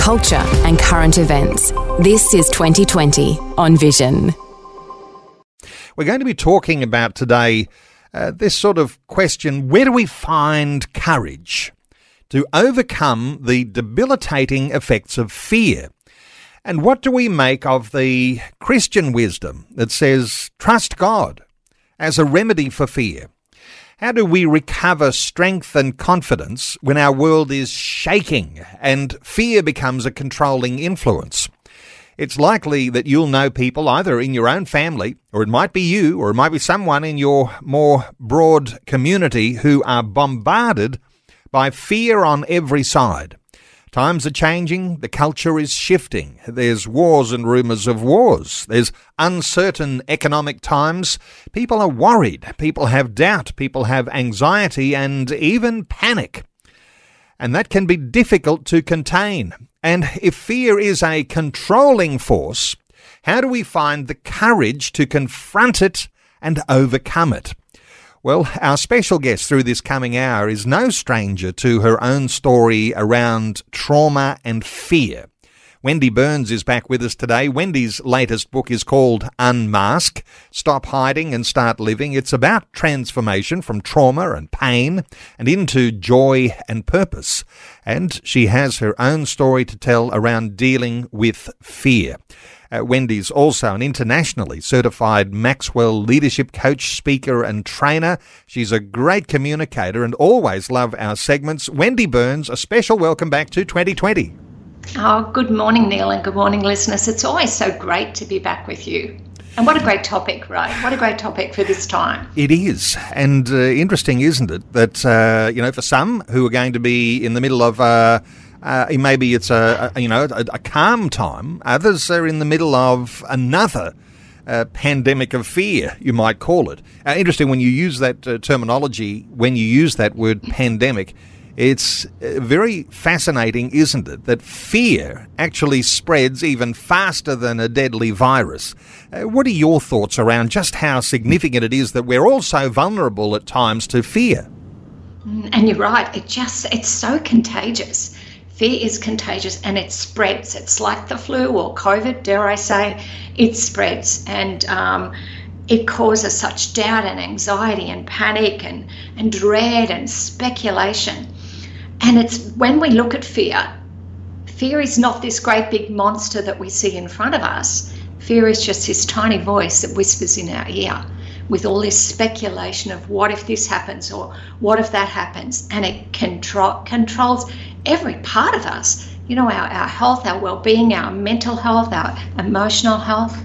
culture, and current events. This is 2020 on Vision. We're going to be talking about today uh, this sort of question where do we find courage to overcome the debilitating effects of fear? And what do we make of the Christian wisdom that says trust God as a remedy for fear? How do we recover strength and confidence when our world is shaking and fear becomes a controlling influence? It's likely that you'll know people either in your own family, or it might be you, or it might be someone in your more broad community who are bombarded by fear on every side. Times are changing, the culture is shifting. There's wars and rumours of wars. There's uncertain economic times. People are worried. People have doubt. People have anxiety and even panic. And that can be difficult to contain. And if fear is a controlling force, how do we find the courage to confront it and overcome it? Well, our special guest through this coming hour is no stranger to her own story around trauma and fear. Wendy Burns is back with us today. Wendy's latest book is called Unmask Stop Hiding and Start Living. It's about transformation from trauma and pain and into joy and purpose. And she has her own story to tell around dealing with fear. Uh, Wendy's also an internationally certified Maxwell leadership coach, speaker, and trainer. She's a great communicator and always love our segments. Wendy Burns, a special welcome back to 2020. Oh, good morning, Neil, and good morning, listeners. It's always so great to be back with you. And what a great topic, right? What a great topic for this time. It is. And uh, interesting, isn't it? That, uh, you know, for some who are going to be in the middle of uh, uh, maybe it's a, a you know a, a, calm time. Others are in the middle of another uh, pandemic of fear, you might call it. Uh, interesting when you use that uh, terminology. When you use that word pandemic, it's uh, very fascinating, isn't it? That fear actually spreads even faster than a deadly virus. What are your thoughts around just how significant it is that we're all so vulnerable at times to fear? Mm, and you're right. It just it's so contagious fear is contagious and it spreads. It's like the flu or COVID, dare I say, it spreads and um, it causes such doubt and anxiety and panic and, and dread and speculation. And it's when we look at fear, fear is not this great big monster that we see in front of us. Fear is just this tiny voice that whispers in our ear with all this speculation of what if this happens or what if that happens. And it control, controls every part of us. You know, our, our health, our well being, our mental health, our emotional health.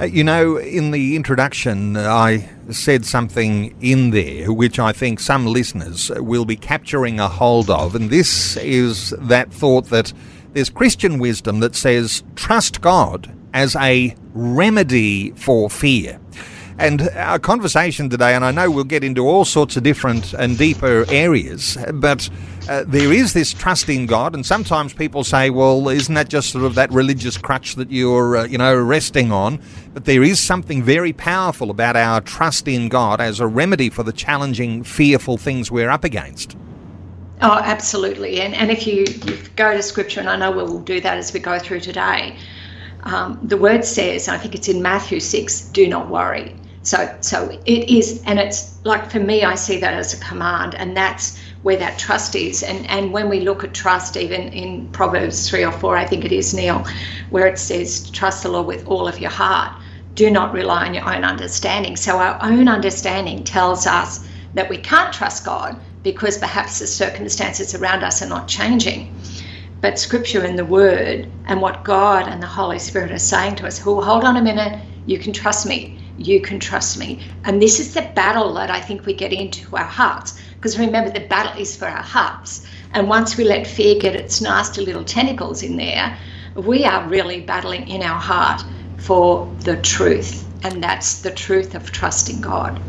Uh, you know, in the introduction, I said something in there which I think some listeners will be capturing a hold of, and this is that thought that there's Christian wisdom that says trust God as a remedy for fear. And our conversation today, and I know we'll get into all sorts of different and deeper areas, but uh, there is this trust in God, and sometimes people say, "Well, isn't that just sort of that religious crutch that you're, uh, you know, resting on?" But there is something very powerful about our trust in God as a remedy for the challenging, fearful things we're up against. Oh, absolutely. And and if you, you go to Scripture, and I know we'll do that as we go through today, um, the word says, I think it's in Matthew six, "Do not worry." So, so it is, and it's like for me, I see that as a command, and that's where that trust is. And and when we look at trust, even in Proverbs three or four, I think it is Neil, where it says, "Trust the Lord with all of your heart. Do not rely on your own understanding." So our own understanding tells us that we can't trust God because perhaps the circumstances around us are not changing. But Scripture and the Word and what God and the Holy Spirit are saying to us, "Who hold on a minute, you can trust me." You can trust me. And this is the battle that I think we get into our hearts. Because remember, the battle is for our hearts. And once we let fear get its nasty little tentacles in there, we are really battling in our heart for the truth, and that's the truth of trusting God.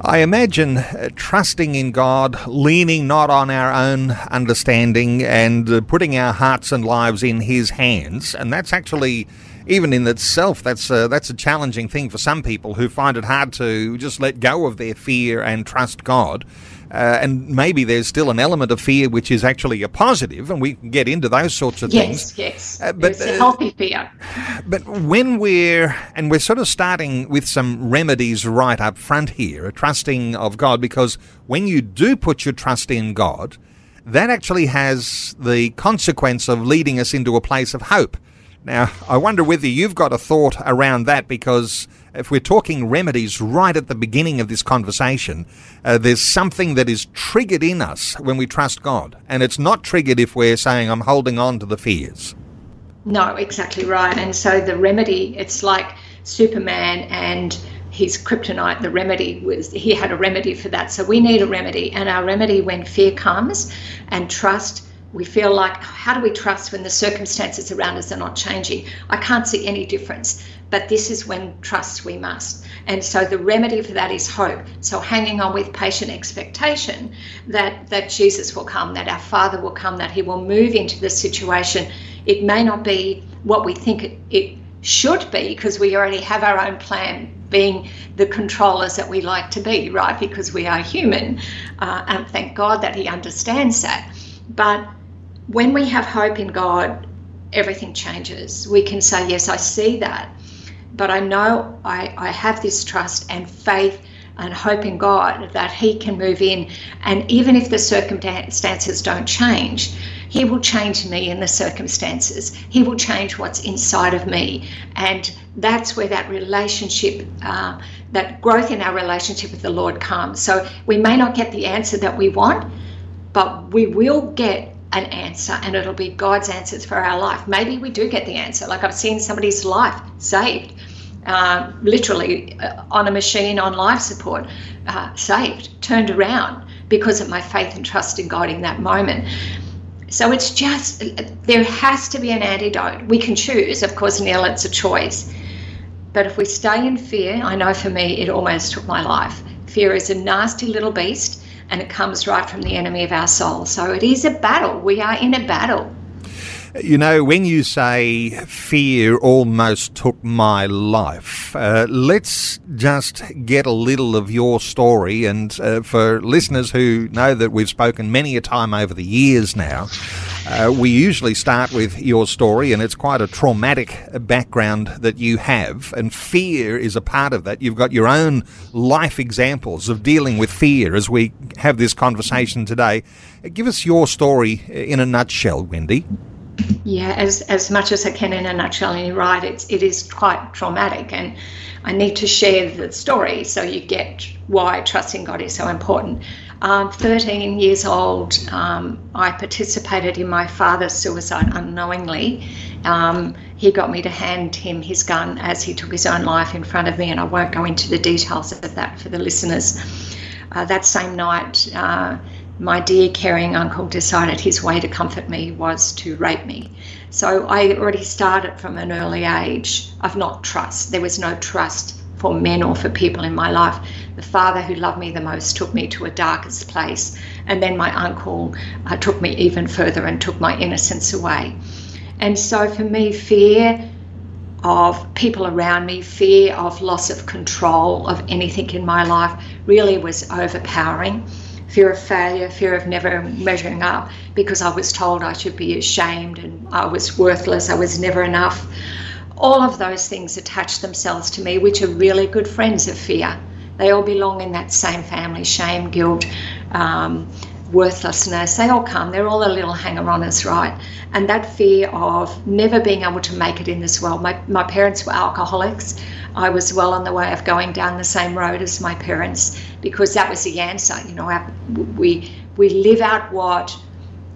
I imagine uh, trusting in God, leaning not on our own understanding, and uh, putting our hearts and lives in His hands. And that's actually, even in itself, that's a, that's a challenging thing for some people who find it hard to just let go of their fear and trust God. Uh, and maybe there's still an element of fear which is actually a positive, and we can get into those sorts of yes, things. Yes, yes. Uh, but it's a healthy fear. But when we're and we're sort of starting with some remedies right up front here, a trusting of God, because when you do put your trust in God, that actually has the consequence of leading us into a place of hope. Now, I wonder whether you've got a thought around that because if we're talking remedies right at the beginning of this conversation, uh, there's something that is triggered in us when we trust God. And it's not triggered if we're saying, I'm holding on to the fears. No, exactly right. And so the remedy, it's like Superman and his kryptonite, the remedy was he had a remedy for that. So we need a remedy. And our remedy when fear comes and trust we feel like how do we trust when the circumstances around us are not changing? I can't see any difference but this is when trust we must. And so the remedy for that is hope. So hanging on with patient expectation that that jesus will come that our father will come that he will move into the situation. It may not be what we think it, it should be because we already have our own plan being the controllers that we like to be right? Because we are human. Uh, and thank god that he understands that but when we have hope in God, everything changes. We can say, Yes, I see that, but I know I, I have this trust and faith and hope in God that He can move in. And even if the circumstances don't change, He will change me in the circumstances. He will change what's inside of me. And that's where that relationship, uh, that growth in our relationship with the Lord comes. So we may not get the answer that we want, but we will get an answer and it'll be God's answers for our life. Maybe we do get the answer. Like I've seen somebody's life saved, uh, literally on a machine on life support, uh, saved, turned around because of my faith and trust in God in that moment. So it's just, there has to be an antidote. We can choose, of course, Neil, it's a choice. But if we stay in fear, I know for me, it almost took my life. Fear is a nasty little beast and it comes right from the enemy of our soul. So it is a battle. We are in a battle. You know, when you say fear almost took my life, uh, let's just get a little of your story. And uh, for listeners who know that we've spoken many a time over the years now, uh, we usually start with your story, and it's quite a traumatic background that you have, and fear is a part of that. You've got your own life examples of dealing with fear as we have this conversation today. Give us your story in a nutshell, Wendy. Yeah, as as much as I can in a nutshell, and you're right, it's it is quite traumatic, and I need to share the story so you get why trusting God is so important. Um, 13 years old, um, I participated in my father's suicide unknowingly. Um, he got me to hand him his gun as he took his own life in front of me, and I won't go into the details of that for the listeners. Uh, that same night, uh, my dear caring uncle decided his way to comfort me was to rape me. So I already started from an early age of not trust. There was no trust for men or for people in my life. The father who loved me the most took me to a darkest place, and then my uncle uh, took me even further and took my innocence away. And so for me, fear of people around me, fear of loss of control of anything in my life really was overpowering fear of failure, fear of never measuring up because I was told I should be ashamed and I was worthless, I was never enough. All of those things attach themselves to me, which are really good friends of fear. They all belong in that same family shame, guilt, um, worthlessness. They all come, they're all a little hanger on us, right? And that fear of never being able to make it in this world. My, my parents were alcoholics. I was well on the way of going down the same road as my parents because that was the answer. You know, we we live out what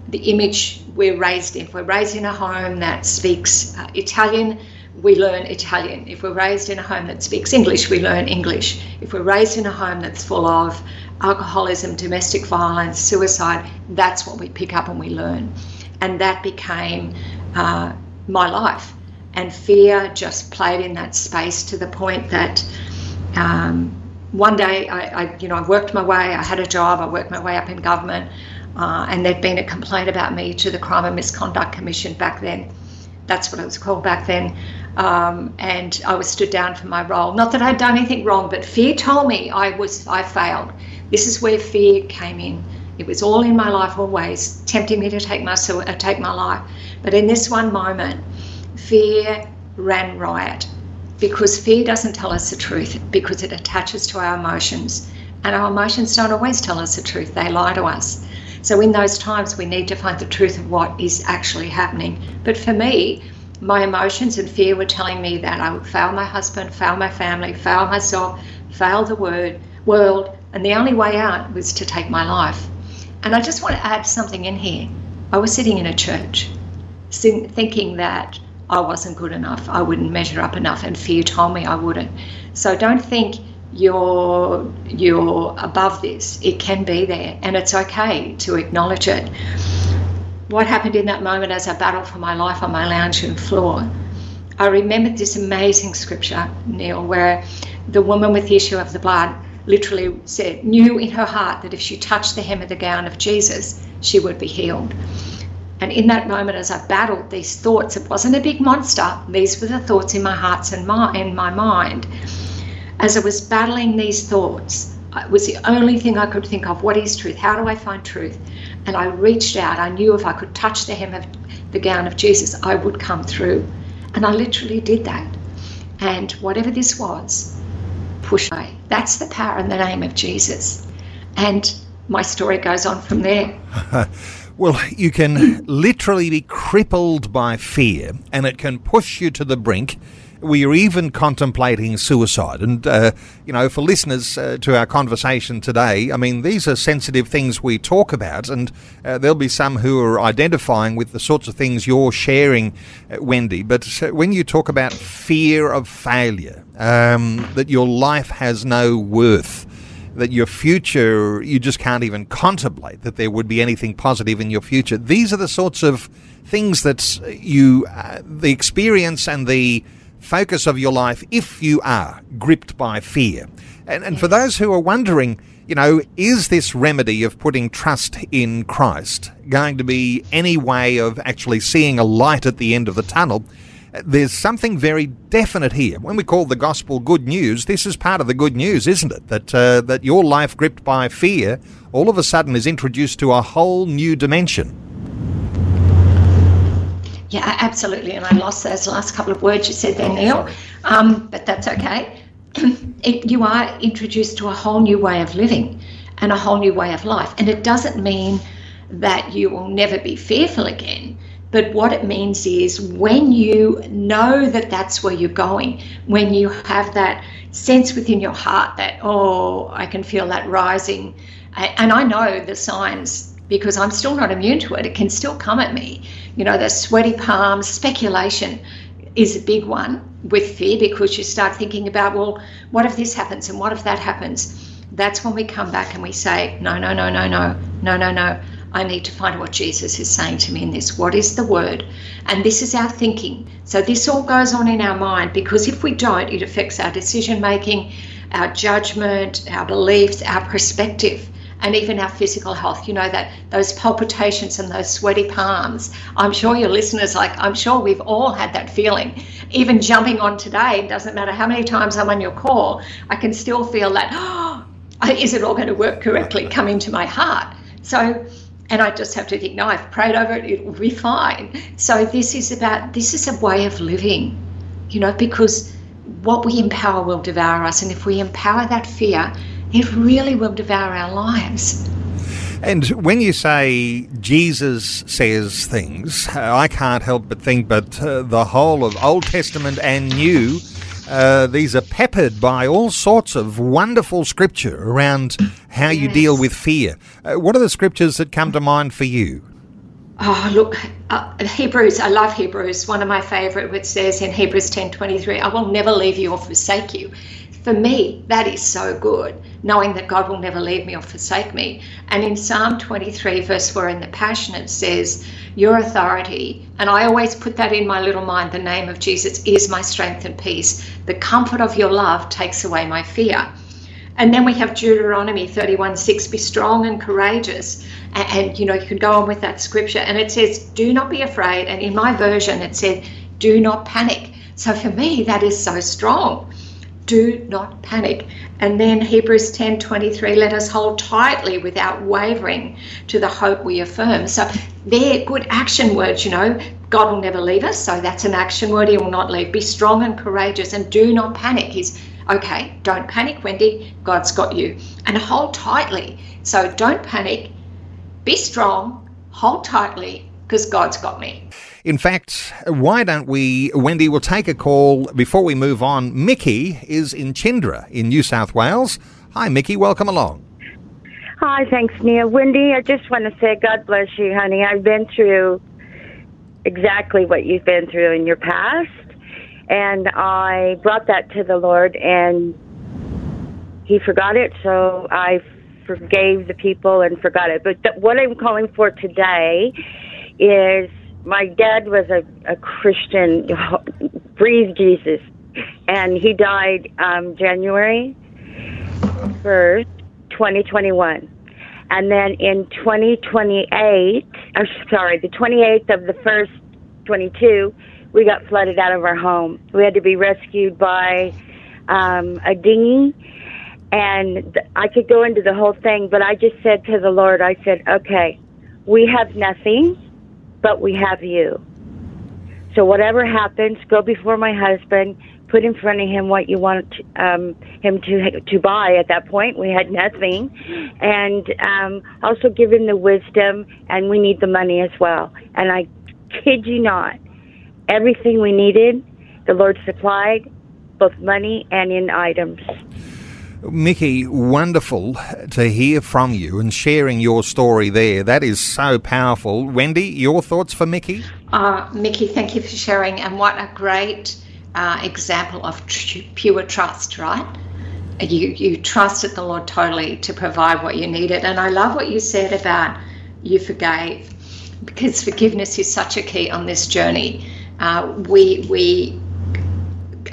the image we're raised in. If we're raised in a home that speaks uh, Italian, we learn Italian. If we're raised in a home that speaks English, we learn English. If we're raised in a home that's full of alcoholism, domestic violence, suicide, that's what we pick up and we learn. And that became uh, my life. And fear just played in that space to the point that um, one day I, I, you know, I worked my way, I had a job, I worked my way up in government, uh, and there'd been a complaint about me to the Crime and Misconduct Commission back then. That's what it was called back then. Um, and I was stood down for my role. Not that I'd done anything wrong, but fear told me I was I failed. This is where fear came in. It was all in my life always, tempting me to take my uh, take my life. But in this one moment, fear ran riot because fear doesn't tell us the truth because it attaches to our emotions. And our emotions don't always tell us the truth, they lie to us. So, in those times, we need to find the truth of what is actually happening. But for me, my emotions and fear were telling me that I would fail my husband, fail my family, fail myself, fail the word, world, and the only way out was to take my life. And I just want to add something in here. I was sitting in a church thinking that I wasn't good enough, I wouldn't measure up enough, and fear told me I wouldn't. So don't think you're you're above this. It can be there, and it's okay to acknowledge it. What happened in that moment as I battled for my life on my lounge room floor? I remembered this amazing scripture, Neil, where the woman with the issue of the blood literally said, knew in her heart that if she touched the hem of the gown of Jesus, she would be healed. And in that moment, as I battled these thoughts, it wasn't a big monster. These were the thoughts in my hearts and my in my mind. As I was battling these thoughts, it was the only thing I could think of. What is truth? How do I find truth? And I reached out. I knew if I could touch the hem of the gown of Jesus, I would come through. And I literally did that. And whatever this was, pushed away. That's the power in the name of Jesus. And my story goes on from there. well, you can literally be crippled by fear, and it can push you to the brink we are even contemplating suicide. And, uh, you know, for listeners uh, to our conversation today, I mean, these are sensitive things we talk about, and uh, there'll be some who are identifying with the sorts of things you're sharing, uh, Wendy. But when you talk about fear of failure, um, that your life has no worth, that your future, you just can't even contemplate that there would be anything positive in your future. These are the sorts of things that you, uh, the experience and the focus of your life if you are gripped by fear. And, and for those who are wondering, you know, is this remedy of putting trust in Christ going to be any way of actually seeing a light at the end of the tunnel? There's something very definite here. When we call the gospel good news, this is part of the good news, isn't it? That uh, that your life gripped by fear all of a sudden is introduced to a whole new dimension. Yeah, absolutely. And I lost those last couple of words you said there, oh, Neil. Um, but that's okay. it, you are introduced to a whole new way of living and a whole new way of life. And it doesn't mean that you will never be fearful again. But what it means is when you know that that's where you're going, when you have that sense within your heart that, oh, I can feel that rising. And I know the signs because I'm still not immune to it. It can still come at me. You know, the sweaty palms, speculation is a big one with fear because you start thinking about, well, what if this happens and what if that happens? That's when we come back and we say, no, no, no, no, no, no, no, no. I need to find what Jesus is saying to me in this. What is the word? And this is our thinking. So this all goes on in our mind because if we don't, it affects our decision making, our judgment, our beliefs, our perspective and even our physical health. You know, that those palpitations and those sweaty palms. I'm sure your listeners, like, I'm sure we've all had that feeling. Even jumping on today, doesn't matter how many times I'm on your call, I can still feel that, oh, is it all going to work correctly come into my heart? So, and I just have to think, no, I've prayed over it, it will be fine. So, this is about, this is a way of living, you know, because what we empower will devour us. And if we empower that fear, it really will devour our lives. And when you say Jesus says things, uh, I can't help but think, but uh, the whole of Old Testament and New, uh, these are peppered by all sorts of wonderful scripture around how yes. you deal with fear. Uh, what are the scriptures that come to mind for you? Oh, look, uh, Hebrews, I love Hebrews. One of my favorite, which says in Hebrews 10 23, I will never leave you or forsake you For me, that is so good, knowing that God will never leave me or forsake me. And in Psalm 23, verse 4 in the Passion, it says, Your authority, and I always put that in my little mind, the name of Jesus is my strength and peace. The comfort of your love takes away my fear. And then we have Deuteronomy 31 6, be strong and courageous. And, and, you know, you can go on with that scripture. And it says, do not be afraid. And in my version, it said, do not panic. So for me, that is so strong. Do not panic. And then Hebrews 10 23, let us hold tightly without wavering to the hope we affirm. So they're good action words, you know. God will never leave us, so that's an action word. He will not leave. Be strong and courageous and do not panic. He's okay, don't panic, Wendy. God's got you. And hold tightly. So don't panic. Be strong, hold tightly, because God's got me. In fact, why don't we, Wendy, we'll take a call before we move on. Mickey is in Chinderah in New South Wales. Hi, Mickey, welcome along. Hi, thanks, Neil. Wendy, I just want to say God bless you, honey. I've been through exactly what you've been through in your past, and I brought that to the Lord, and He forgot it, so I forgave the people and forgot it. But th- what I'm calling for today is my dad was a, a Christian, breathed Jesus, and he died um, January 1st, 2021. And then in 2028, I'm sorry, the 28th of the first 22, we got flooded out of our home. We had to be rescued by um, a dinghy. And I could go into the whole thing, but I just said to the Lord, I said, okay, we have nothing but we have you. So whatever happens, go before my husband, put in front of him what you want um, him to to buy. At that point, we had nothing, and um, also give him the wisdom, and we need the money as well. And I kid you not, everything we needed, the Lord supplied, both money and in items. Mickey, wonderful to hear from you and sharing your story there. That is so powerful. Wendy, your thoughts for Mickey? Uh, Mickey, thank you for sharing. And what a great uh, example of tr- pure trust, right? You, you trusted the Lord totally to provide what you needed. And I love what you said about you forgave, because forgiveness is such a key on this journey. Uh, we, we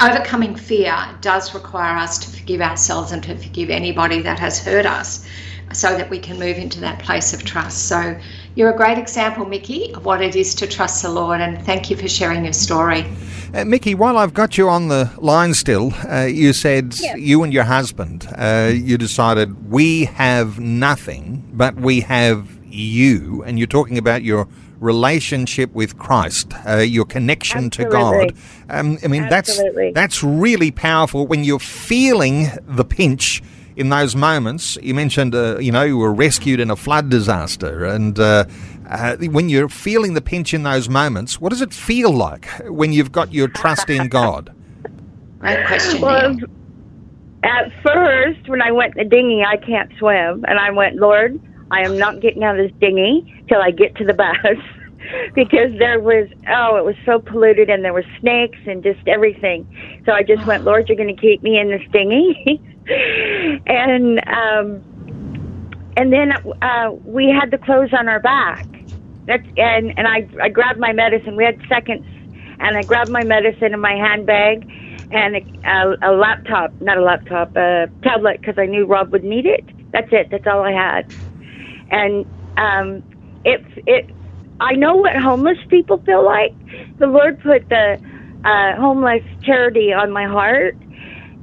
overcoming fear does require us to forgive ourselves and to forgive anybody that has hurt us so that we can move into that place of trust. So you're a great example, Mickey, of what it is to trust the Lord, and thank you for sharing your story. Uh, Mickey, while I've got you on the line still, uh, you said you and your husband, uh, you decided we have nothing, but we have you, and you're talking about your relationship with Christ, uh, your connection Absolutely. to God. Um, I mean, Absolutely. that's that's really powerful when you're feeling the pinch in those moments. You mentioned, uh, you know, you were rescued in a flood disaster, and uh, uh, when you're feeling the pinch in those moments, what does it feel like when you've got your trust in God? Great question. Well, at first, when I went in the dinghy, I can't swim, and I went, Lord, I am not getting out of this dinghy till I get to the bus. because there was oh it was so polluted and there were snakes and just everything. So i just went lord you're going to keep me in this dinghy. And um and then uh we had the clothes on our back. That's and and i i grabbed my medicine. We had seconds. And i grabbed my medicine in my handbag and a, a, a laptop not a laptop a tablet because i knew rob would need it. That's it. That's all i had and um it it I know what homeless people feel like. The Lord put the uh, homeless charity on my heart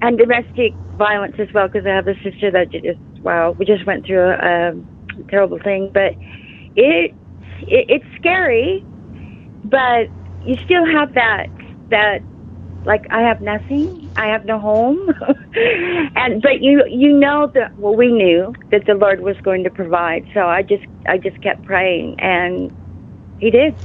and domestic violence as well because I have a sister that just wow we just went through a, a terrible thing, but it, it it's scary, but you still have that that like I have nothing, I have no home, and but you you know that well we knew that the Lord was going to provide, so I just I just kept praying and he did.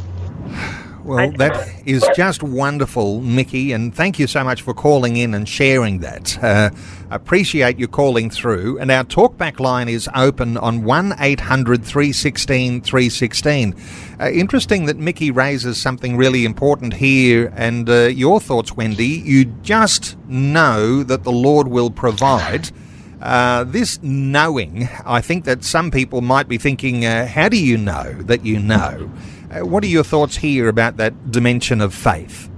Well, that is just wonderful, Mickey, and thank you so much for calling in and sharing that. Uh, appreciate you calling through. And our talkback line is open on 1 800 316 316. Uh, interesting that Mickey raises something really important here, and uh, your thoughts, Wendy. You just know that the Lord will provide. Uh, this knowing, I think that some people might be thinking, uh, how do you know that you know? Uh, what are your thoughts here about that dimension of faith?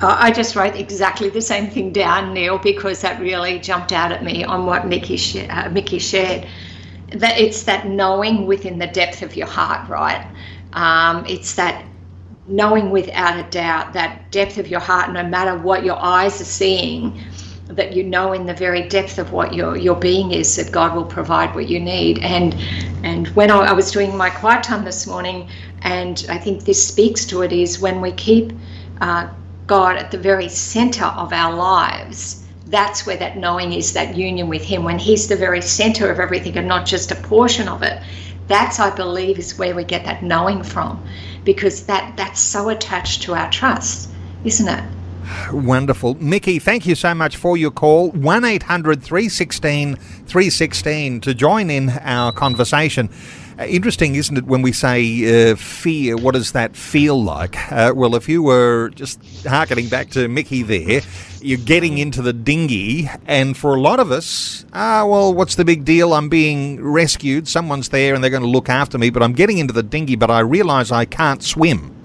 I just wrote exactly the same thing down, Neil, because that really jumped out at me on what Mickey, sh- uh, Mickey shared. That it's that knowing within the depth of your heart, right? Um, it's that knowing without a doubt that depth of your heart, no matter what your eyes are seeing, that you know in the very depth of what your your being is that God will provide what you need. And and when I, I was doing my quiet time this morning, and I think this speaks to it, is when we keep uh, God at the very center of our lives. That's where that knowing is, that union with Him, when He's the very center of everything and not just a portion of it. That's, I believe, is where we get that knowing from, because that that's so attached to our trust, isn't it? Wonderful. Mickey, thank you so much for your call. 1 800 316 316 to join in our conversation. Uh, interesting, isn't it, when we say uh, fear, what does that feel like? Uh, well, if you were just harkening back to Mickey there, you're getting into the dinghy, and for a lot of us, ah, well, what's the big deal? I'm being rescued, someone's there and they're going to look after me, but I'm getting into the dinghy, but I realise I can't swim.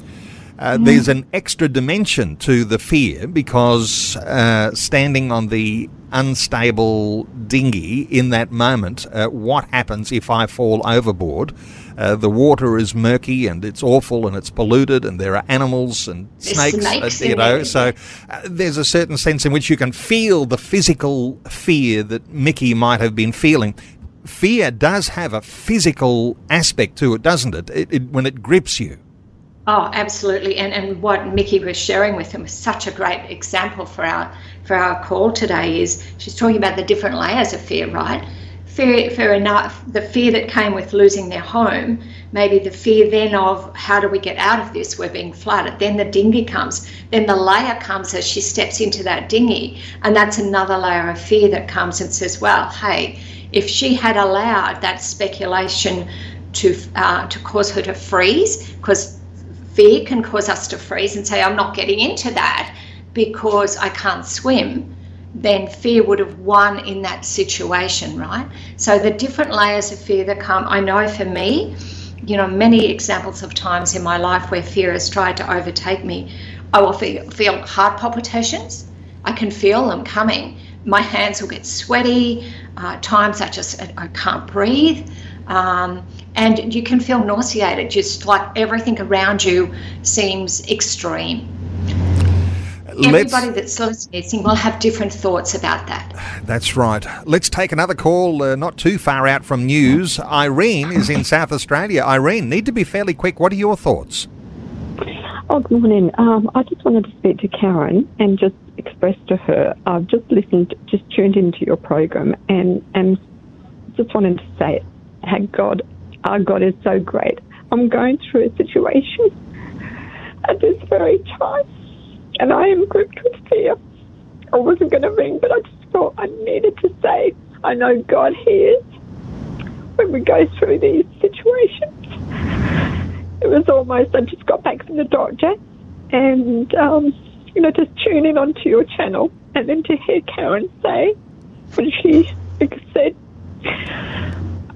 Uh, there's an extra dimension to the fear because uh, standing on the unstable dinghy in that moment, uh, what happens if I fall overboard? Uh, the water is murky and it's awful and it's polluted and there are animals and snakes, snakes uh, you know. So uh, there's a certain sense in which you can feel the physical fear that Mickey might have been feeling. Fear does have a physical aspect to it, doesn't it? it, it when it grips you. Oh, absolutely. And and what Mickey was sharing with him was such a great example for our for our call today is she's talking about the different layers of fear, right? Fear, fair enough, the fear that came with losing their home, maybe the fear then of how do we get out of this? We're being flooded. Then the dinghy comes. Then the layer comes as she steps into that dinghy. And that's another layer of fear that comes and says, well, hey, if she had allowed that speculation to uh, to cause her to freeze, because fear can cause us to freeze and say, I'm not getting into that because I can't swim, then fear would have won in that situation, right? So the different layers of fear that come, I know for me, you know, many examples of times in my life where fear has tried to overtake me, I will feel, feel heart palpitations. I can feel them coming. My hands will get sweaty. Uh, times I just I can't breathe. Um, and you can feel nauseated, just like everything around you seems extreme. Everybody that's listening will have different thoughts about that. That's right. Let's take another call, uh, not too far out from news. Irene is in South Australia. Irene, need to be fairly quick. What are your thoughts? Oh, good morning. Um, I just wanted to speak to Karen and just express to her. I've just listened, just tuned into your program, and and just wanted to say how God, our God is so great. I'm going through a situation at this very time, and I am gripped with fear. I wasn't going to ring, but I just thought I needed to say, I know God hears when we go through these situations. It was almost, I just got back from the doctor, and, um, you know, just tune in onto your channel, and then to hear Karen say, when she said,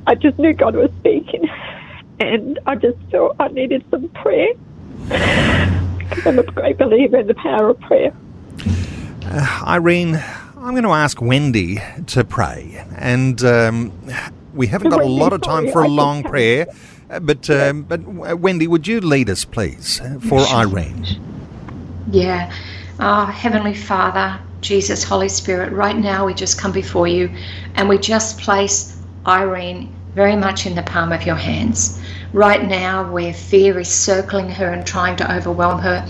I just knew God was speaking, and I just felt I needed some prayer because I'm a great believer in the power of prayer. Uh, Irene, I'm going to ask Wendy to pray, and um, we haven't got a lot of time for a long prayer. Uh, but um, but uh, Wendy, would you lead us, please, for Irene? Yeah. Oh, Heavenly Father, Jesus, Holy Spirit, right now we just come before you and we just place Irene very much in the palm of your hands. Right now, where fear is circling her and trying to overwhelm her,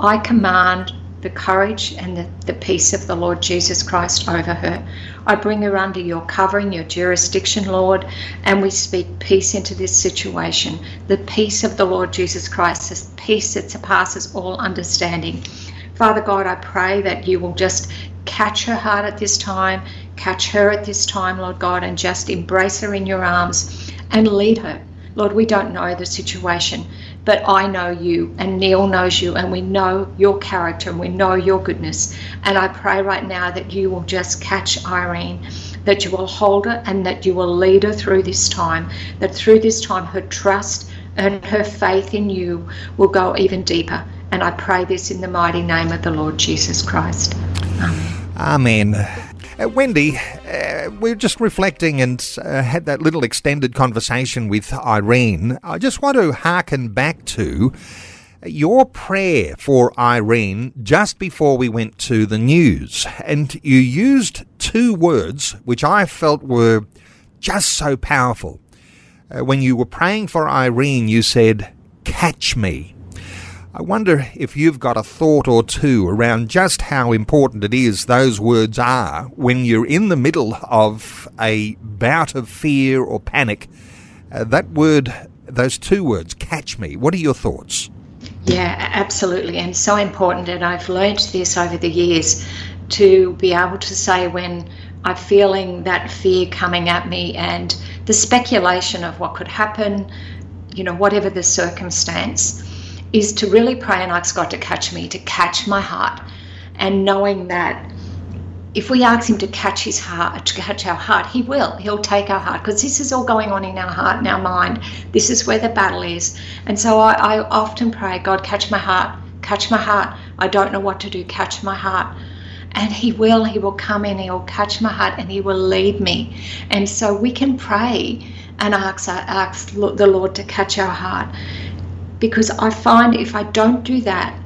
I command the courage and the, the peace of the Lord Jesus Christ over her. I bring her under your covering, your jurisdiction, Lord, and we speak peace into this situation. The peace of the Lord Jesus Christ, this peace that surpasses all understanding. Father God, I pray that you will just catch her heart at this time, catch her at this time, Lord God, and just embrace her in your arms and lead her. Lord, we don't know the situation, but I know you and Neil knows you and we know your character and we know your goodness. And I pray right now that you will just catch Irene, that you will hold her and that you will lead her through this time, that through this time her trust and her faith in you will go even deeper. And I pray this in the mighty name of the Lord Jesus Christ. Amen. Amen. Uh, Wendy, uh, we are just reflecting and uh, had that little extended conversation with Irene. I just want to hearken back to your prayer for Irene just before we went to the news. And you used two words which I felt were just so powerful. Uh, when you were praying for Irene, you said, Catch me. I wonder if you've got a thought or two around just how important it is those words are when you're in the middle of a bout of fear or panic. Uh, that word, those two words, catch me. What are your thoughts? Yeah, absolutely. And so important. And I've learned this over the years to be able to say when I'm feeling that fear coming at me and the speculation of what could happen, you know, whatever the circumstance is to really pray and ask God to catch me, to catch my heart, and knowing that if we ask Him to catch His heart, to catch our heart, He will. He'll take our heart because this is all going on in our heart and our mind. This is where the battle is. And so I, I often pray, God, catch my heart, catch my heart. I don't know what to do, catch my heart and he will he will come in he will catch my heart and he will lead me and so we can pray and ask, ask the lord to catch our heart because I find if I don't do that,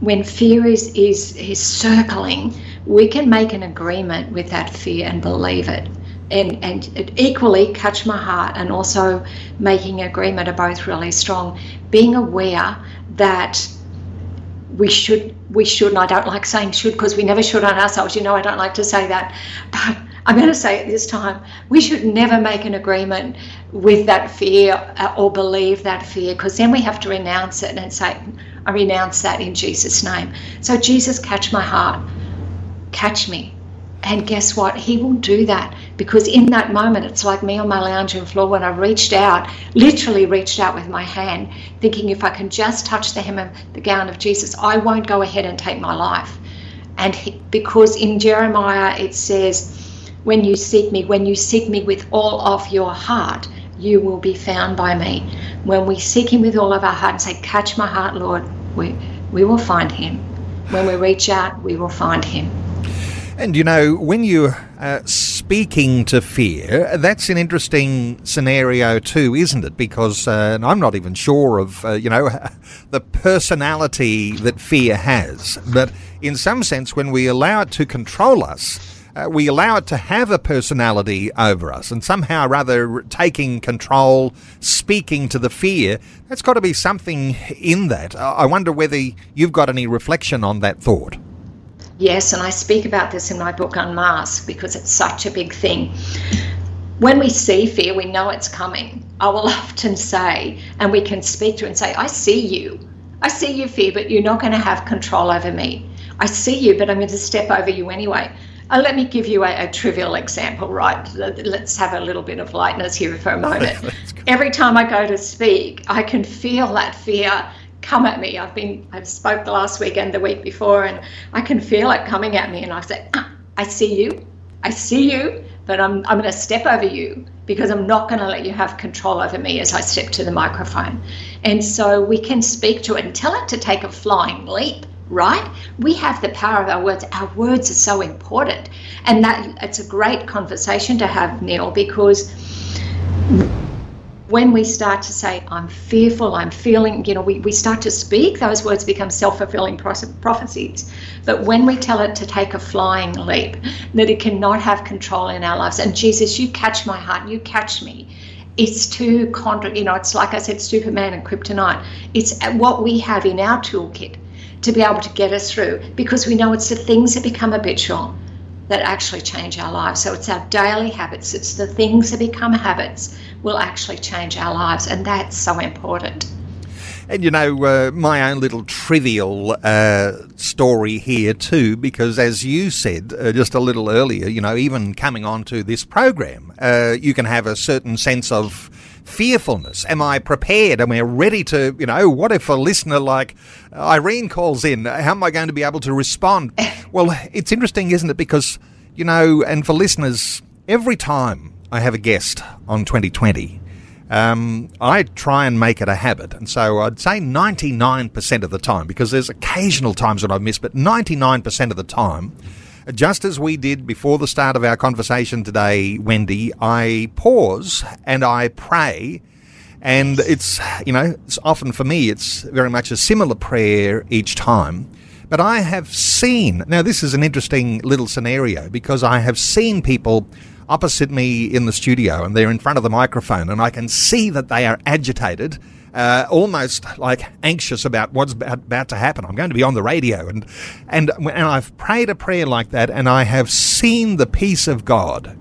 when fear is, is, is circling, we can make an agreement with that fear and believe it. And, and equally catch my heart and also making agreement are both really strong. Being aware that we should we should and I don't like saying should because we never should on ourselves. You know I don't like to say that. But I'm going to say it this time. We should never make an agreement with that fear uh, or believe that fear because then we have to renounce it and say, I renounce that in Jesus' name. So, Jesus, catch my heart, catch me. And guess what? He will do that because in that moment, it's like me on my lounging floor when I reached out, literally reached out with my hand, thinking if I can just touch the hem of the gown of Jesus, I won't go ahead and take my life. And he, because in Jeremiah it says, when you seek me, when you seek me with all of your heart, you will be found by me. When we seek him with all of our heart and say, Catch my heart, Lord, we, we will find him. When we reach out, we will find him. And you know, when you're uh, speaking to fear, that's an interesting scenario too, isn't it? Because uh, I'm not even sure of, uh, you know, the personality that fear has. But in some sense, when we allow it to control us, uh, we allow it to have a personality over us and somehow rather taking control, speaking to the fear, that's got to be something in that. I wonder whether you've got any reflection on that thought. Yes, and I speak about this in my book Unmasked because it's such a big thing. When we see fear, we know it's coming. I will often say, and we can speak to and say, I see you. I see you, fear, but you're not going to have control over me. I see you, but I'm going to step over you anyway. Uh, let me give you a, a, trivial example, right? Let's have a little bit of lightness here for a moment. Every time I go to speak, I can feel that fear come at me. I've been, I spoke the last week and the week before, and I can feel it coming at me. And I say, ah, I see you, I see you, but I'm, I'm going to step over you because I'm not going to let you have control over me as I step to the microphone. And so we can speak to it and tell it to take a flying leap right? We have the power of our words. Our words are so important. And that it's a great conversation to have, Neil, because when we start to say, I'm fearful, I'm feeling, you know, we, we start to speak, those words become self fulfilling prophecies. But when we tell it to take a flying leap, that it cannot have control in our lives, and Jesus, you catch my heart, you catch me. It's too contra, you know, it's like I said, Superman and kryptonite. It's uh, what we have in our toolkit to be able to get us through because we know it's the things that become habitual that actually change our lives. So it's our daily habits, it's the things that become habits will actually change our lives, and that's so important. And you know, uh, my own little trivial uh, story here too, because as you said uh, just a little earlier, you know, even coming onto this program, uh, you can have a certain sense of fearfulness. Am I prepared? Am I ready to, you know, what if a listener like Irene calls in? How am I going to be able to respond? Well, it's interesting, isn't it? Because, you know, and for listeners, every time I have a guest on 2020, um, I try and make it a habit. And so I'd say 99% of the time, because there's occasional times when I've missed, but 99% of the time, just as we did before the start of our conversation today, Wendy, I pause and I pray. And it's, you know, it's often for me, it's very much a similar prayer each time. But I have seen, now this is an interesting little scenario because I have seen people opposite me in the studio and they're in front of the microphone and I can see that they are agitated uh, almost like anxious about what's about, to happen. I'm going to be on the radio, and and and I've prayed a prayer like that, and I have seen the peace of God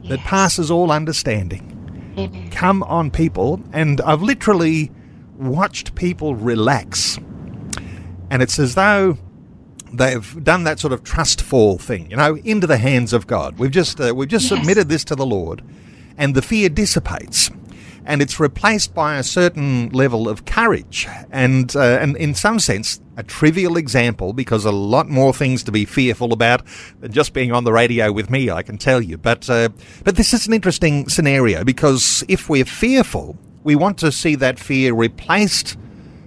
yes. that passes all understanding Amen. come on people, and I've literally watched people relax, and it's as though they've done that sort of trust fall thing, you know, into the hands of God. We've just uh, we've just yes. submitted this to the Lord, and the fear dissipates and it's replaced by a certain level of courage. And, uh, and in some sense, a trivial example because a lot more things to be fearful about than just being on the radio with me, I can tell you. But, uh, but this is an interesting scenario because if we're fearful, we want to see that fear replaced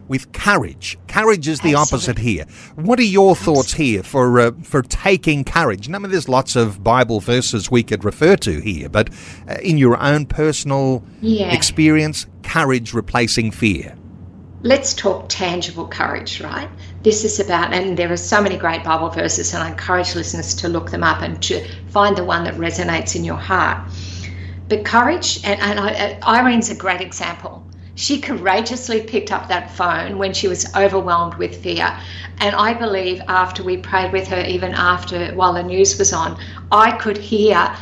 with courage. Courage is the Absolutely. opposite here. What are your thoughts here for uh, for taking courage? I mean, there's lots of Bible verses we could refer to here, but uh, in your own personal yeah. experience, courage replacing fear. Let's talk tangible courage, right? This is about, and there are so many great Bible verses, and I encourage listeners to look them up and to find the one that resonates in your heart. But courage, and, and I, Irene's a great example she courageously picked up that phone when she was overwhelmed with fear. And I believe after we prayed with her, even after while the news was on, I could hear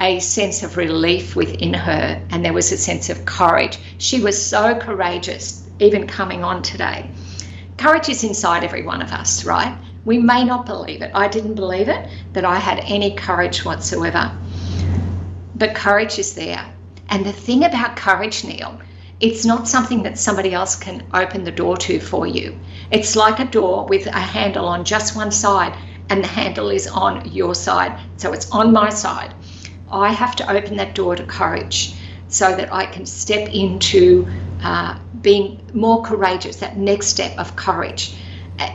a sense of relief within her and there was a sense of courage. She was so courageous, even coming on today. Courage is inside every one of us, right? We may not believe it. I didn't believe it, that I had any courage whatsoever. But courage is there. And the thing about courage, Neil, it's not something that somebody else can open the door to for you. It's like a door with a handle on just one side, and the handle is on your side. So it's on my side. I have to open that door to courage so that I can step into uh, being more courageous, that next step of courage.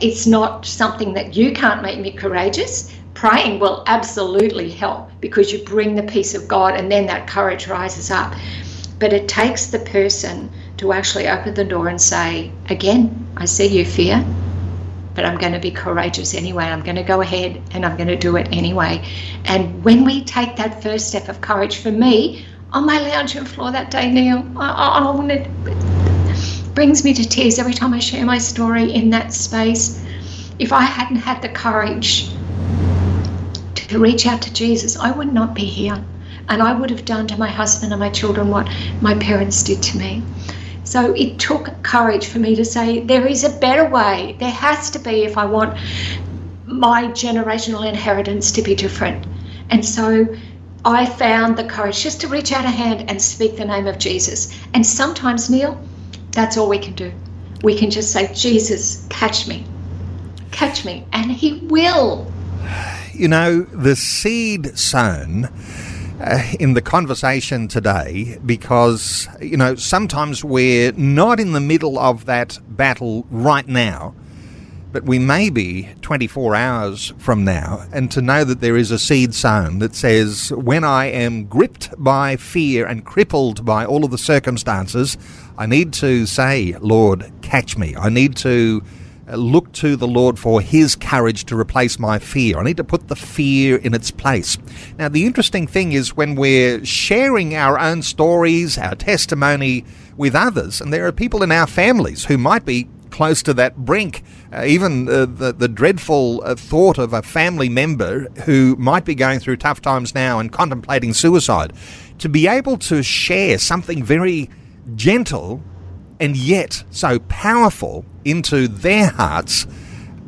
It's not something that you can't make me courageous. Praying will absolutely help because you bring the peace of God and then that courage rises up. But it takes the person to actually open the door and say, Again, I see you fear, but I'm going to be courageous anyway. I'm going to go ahead and I'm going to do it anyway. And when we take that first step of courage, for me, on my lounge room floor that day, Neil, I, I, I it brings me to tears every time I share my story in that space. If I hadn't had the courage to reach out to Jesus, I would not be here and I would have done to my husband and my children what my parents did to me. So it took courage for me to say, there is a better way. There has to be if I want my generational inheritance to be different. And so I found the courage just to reach out a hand and speak the name of Jesus. And sometimes, Neil, that's all we can do. We can just say, Jesus, catch me. Catch me. And He will. You know, the seed sown uh, in the conversation today because, you know, sometimes we're not in the middle of that battle right now, but we may be 24 hours from now. And to know that there is a seed sown that says, when I am gripped by fear and crippled by all of the circumstances, I need to say, Lord, catch me. I need to look to the Lord for His courage to replace my fear. I need to put the fear in its place. Now, the interesting thing is when we're sharing our own stories, our testimony with others, and there are people in our families who might be close to that brink. Uh, even uh, the, the dreadful uh, thought of a family member who might be going through tough times now and contemplating suicide, to be able to share something very gentle and yet so powerful into their hearts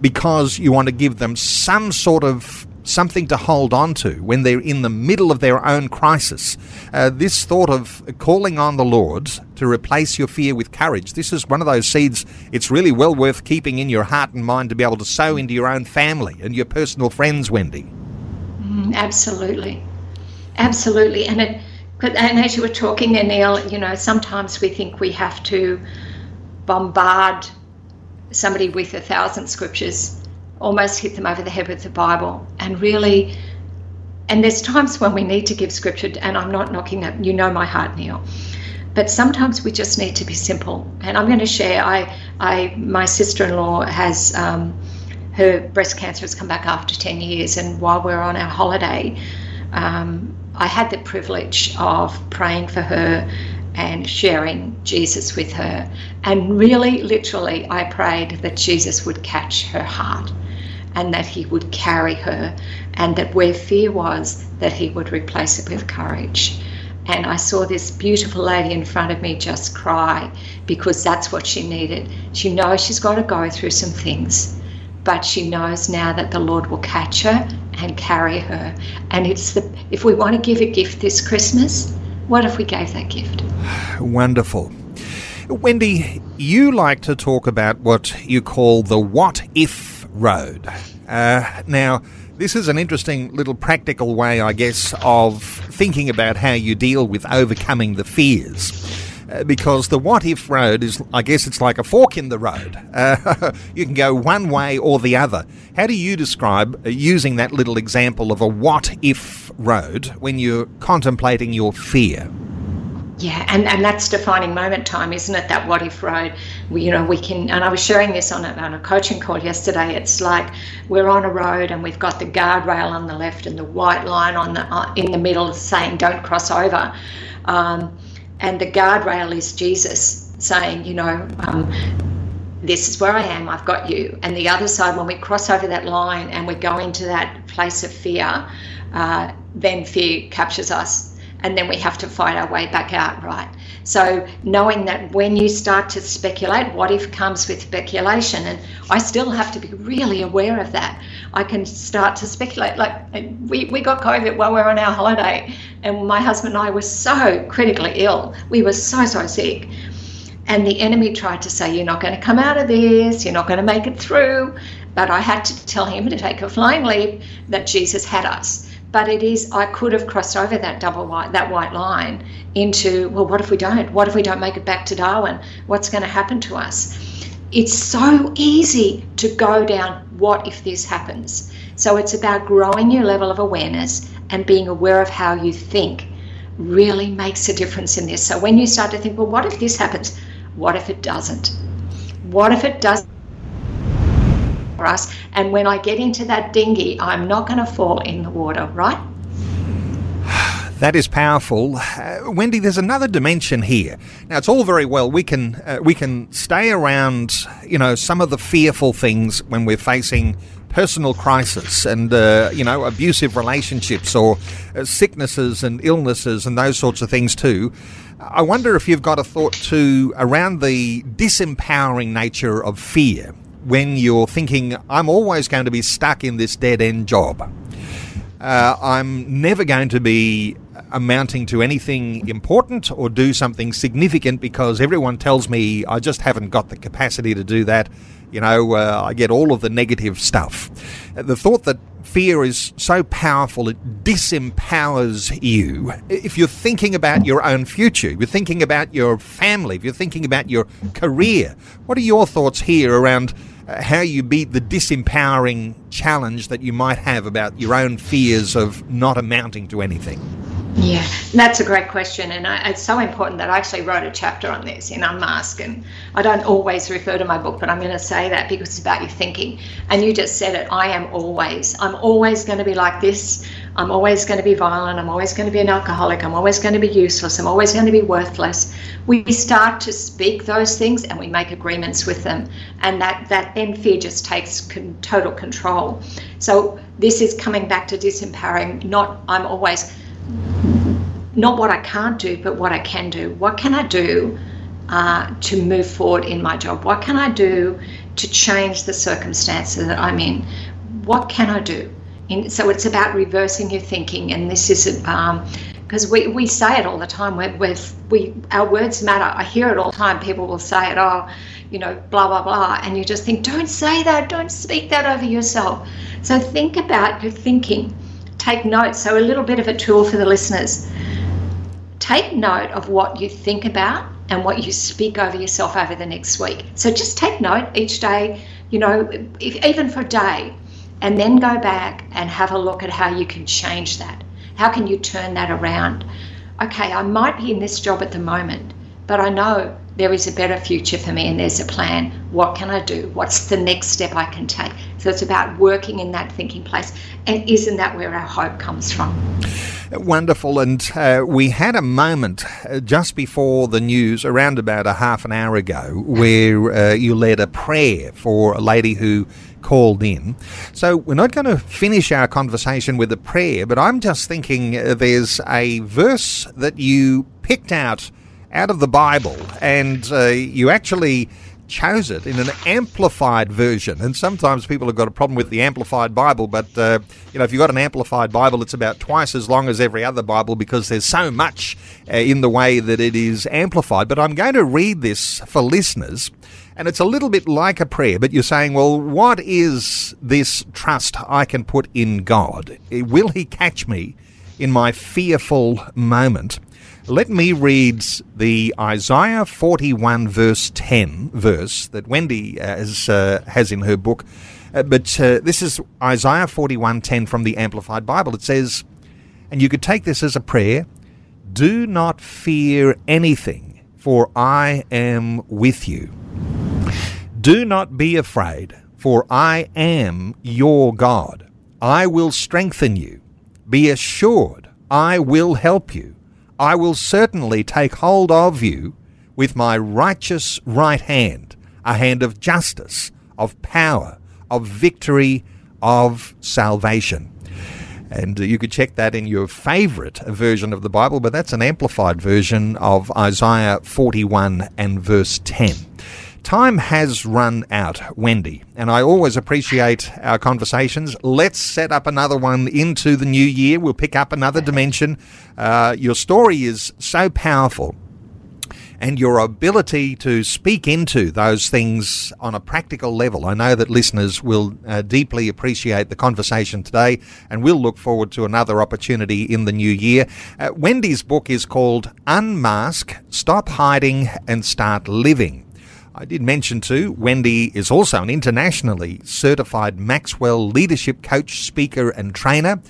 because you want to give them some sort of something to hold on to when they're in the middle of their own crisis. Uh, this thought of calling on the Lord to replace your fear with courage, this is one of those seeds it's really well worth keeping in your heart and mind to be able to sow into your own family and your personal friends, Wendy. Mm, absolutely. Absolutely. And it, and as you were talking there, Neil, you know, sometimes we think we have to bombard somebody with a thousand scriptures almost hit them over the head with the Bible and really. And there's times when we need to give scripture, and I'm not knocking that. You know my heart, Neil. But sometimes we just need to be simple. And I'm going to share. I, I, my sister-in-law has um, her breast cancer has come back after 10 years, and while we're on our holiday, um, I had the privilege of praying for her and sharing Jesus with her. And really, literally, I prayed that Jesus would catch her heart and that he would carry her, and that where fear was, that he would replace it with courage. And I saw this beautiful lady in front of me just cry because that's what she needed. She knows she's got to go through some things, but she knows now that the Lord will catch her and carry her. And it's the if we want to give a gift this Christmas, what if we gave that gift? Wonderful. Wendy, you like to talk about what you call the what if road. Uh, now, this is an interesting little practical way, I guess, of thinking about how you deal with overcoming the fears. Uh, because the what if road is, I guess, it's like a fork in the road. Uh, you can go one way or the other. How do you describe uh, using that little example of a what if road when you're contemplating your fear? Yeah, and, and that's defining moment time, isn't it? That what if road. We, you know, we can, and I was sharing this on a, on a coaching call yesterday. It's like we're on a road and we've got the guardrail on the left and the white line on the uh, in the middle saying "Don't cross over," um, and the guardrail is Jesus saying, you know. Um, this is where I am, I've got you. And the other side, when we cross over that line and we go into that place of fear, uh, then fear captures us and then we have to fight our way back out, right? So knowing that when you start to speculate, what if comes with speculation, and I still have to be really aware of that. I can start to speculate. Like we, we got COVID while we were on our holiday, and my husband and I were so critically ill. We were so so sick. And the enemy tried to say, You're not going to come out of this, you're not going to make it through. But I had to tell him to take a flying leap that Jesus had us but it is I could have crossed over that double white that white line into well what if we don't what if we don't make it back to Darwin what's going to happen to us it's so easy to go down what if this happens so it's about growing your level of awareness and being aware of how you think really makes a difference in this so when you start to think well what if this happens what if it doesn't what if it does for us. And when I get into that dinghy, I'm not going to fall in the water, right? That is powerful, uh, Wendy. There's another dimension here. Now it's all very well. We can uh, we can stay around, you know, some of the fearful things when we're facing personal crisis and uh, you know abusive relationships or uh, sicknesses and illnesses and those sorts of things too. I wonder if you've got a thought too around the disempowering nature of fear when you're thinking, I'm always going to be stuck in this dead end job. Uh, I'm never going to be amounting to anything important or do something significant because everyone tells me I just haven't got the capacity to do that. You know, uh, I get all of the negative stuff. The thought that fear is so powerful it disempowers you. If you're thinking about your own future, you're thinking about your family, if you're thinking about your career, what are your thoughts here around? Uh, how you beat the disempowering challenge that you might have about your own fears of not amounting to anything? Yeah, that's a great question, and I, it's so important that I actually wrote a chapter on this in Unmask. And I don't always refer to my book, but I'm going to say that because it's about your thinking. And you just said it. I am always. I'm always going to be like this. I'm always going to be violent, I'm always going to be an alcoholic, I'm always going to be useless, I'm always going to be worthless, we start to speak those things and we make agreements with them. And that, that then fear just takes con- total control. So this is coming back to disempowering, not I'm always, not what I can't do, but what I can do. What can I do? Uh, to move forward in my job? What can I do to change the circumstances that I'm in? What can I do? In, so it's about reversing your thinking, and this is because um, we, we say it all the time. We're, we're, we our words matter. I hear it all the time. People will say it, oh, you know, blah blah blah, and you just think, don't say that, don't speak that over yourself. So think about your thinking. Take notes. So a little bit of a tool for the listeners. Take note of what you think about and what you speak over yourself over the next week. So just take note each day, you know, if, even for a day, and then go back and have a look at how you can change that. How can you turn that around? Okay, I might be in this job at the moment, but I know there is a better future for me and there's a plan. What can I do? What's the next step I can take? So it's about working in that thinking place. And isn't that where our hope comes from? Wonderful. And uh, we had a moment uh, just before the news, around about a half an hour ago, where uh, you led a prayer for a lady who called in. So we're not going to finish our conversation with a prayer, but I'm just thinking uh, there's a verse that you picked out out of the Bible, and uh, you actually chose it in an amplified version. And sometimes people have got a problem with the amplified Bible, but uh, you know, if you've got an amplified Bible, it's about twice as long as every other Bible because there's so much uh, in the way that it is amplified. But I'm going to read this for listeners. And it's a little bit like a prayer, but you're saying, well, what is this trust I can put in God? Will He catch me in my fearful moment? Let me read the Isaiah 41 verse 10 verse that Wendy uh, has, uh, has in her book. Uh, but uh, this is Isaiah 41:10 from the Amplified Bible. It says, and you could take this as a prayer, do not fear anything, for I am with you. Do not be afraid, for I am your God. I will strengthen you. Be assured, I will help you. I will certainly take hold of you with my righteous right hand, a hand of justice, of power, of victory, of salvation. And you could check that in your favourite version of the Bible, but that's an amplified version of Isaiah 41 and verse 10. Time has run out, Wendy, and I always appreciate our conversations. Let's set up another one into the new year. We'll pick up another dimension. Uh, your story is so powerful, and your ability to speak into those things on a practical level. I know that listeners will uh, deeply appreciate the conversation today, and we'll look forward to another opportunity in the new year. Uh, Wendy's book is called Unmask, Stop Hiding, and Start Living. I did mention too, Wendy is also an internationally certified Maxwell leadership coach, speaker, and trainer.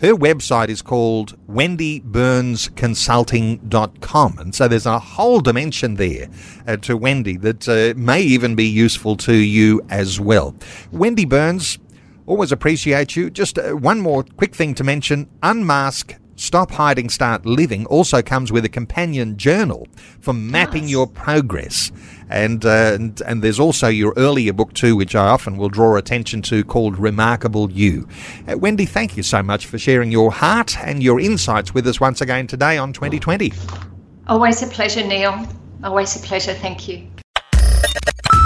Her website is called wendyburnsconsulting.com. And so there's a whole dimension there uh, to Wendy that uh, may even be useful to you as well. Wendy Burns, always appreciate you. Just uh, one more quick thing to mention Unmask Stop Hiding, Start Living also comes with a companion journal for mapping nice. your progress. And, uh, and, and there's also your earlier book too, which I often will draw attention to, called Remarkable You. Uh, Wendy, thank you so much for sharing your heart and your insights with us once again today on 2020. Always a pleasure, Neil. Always a pleasure. Thank you.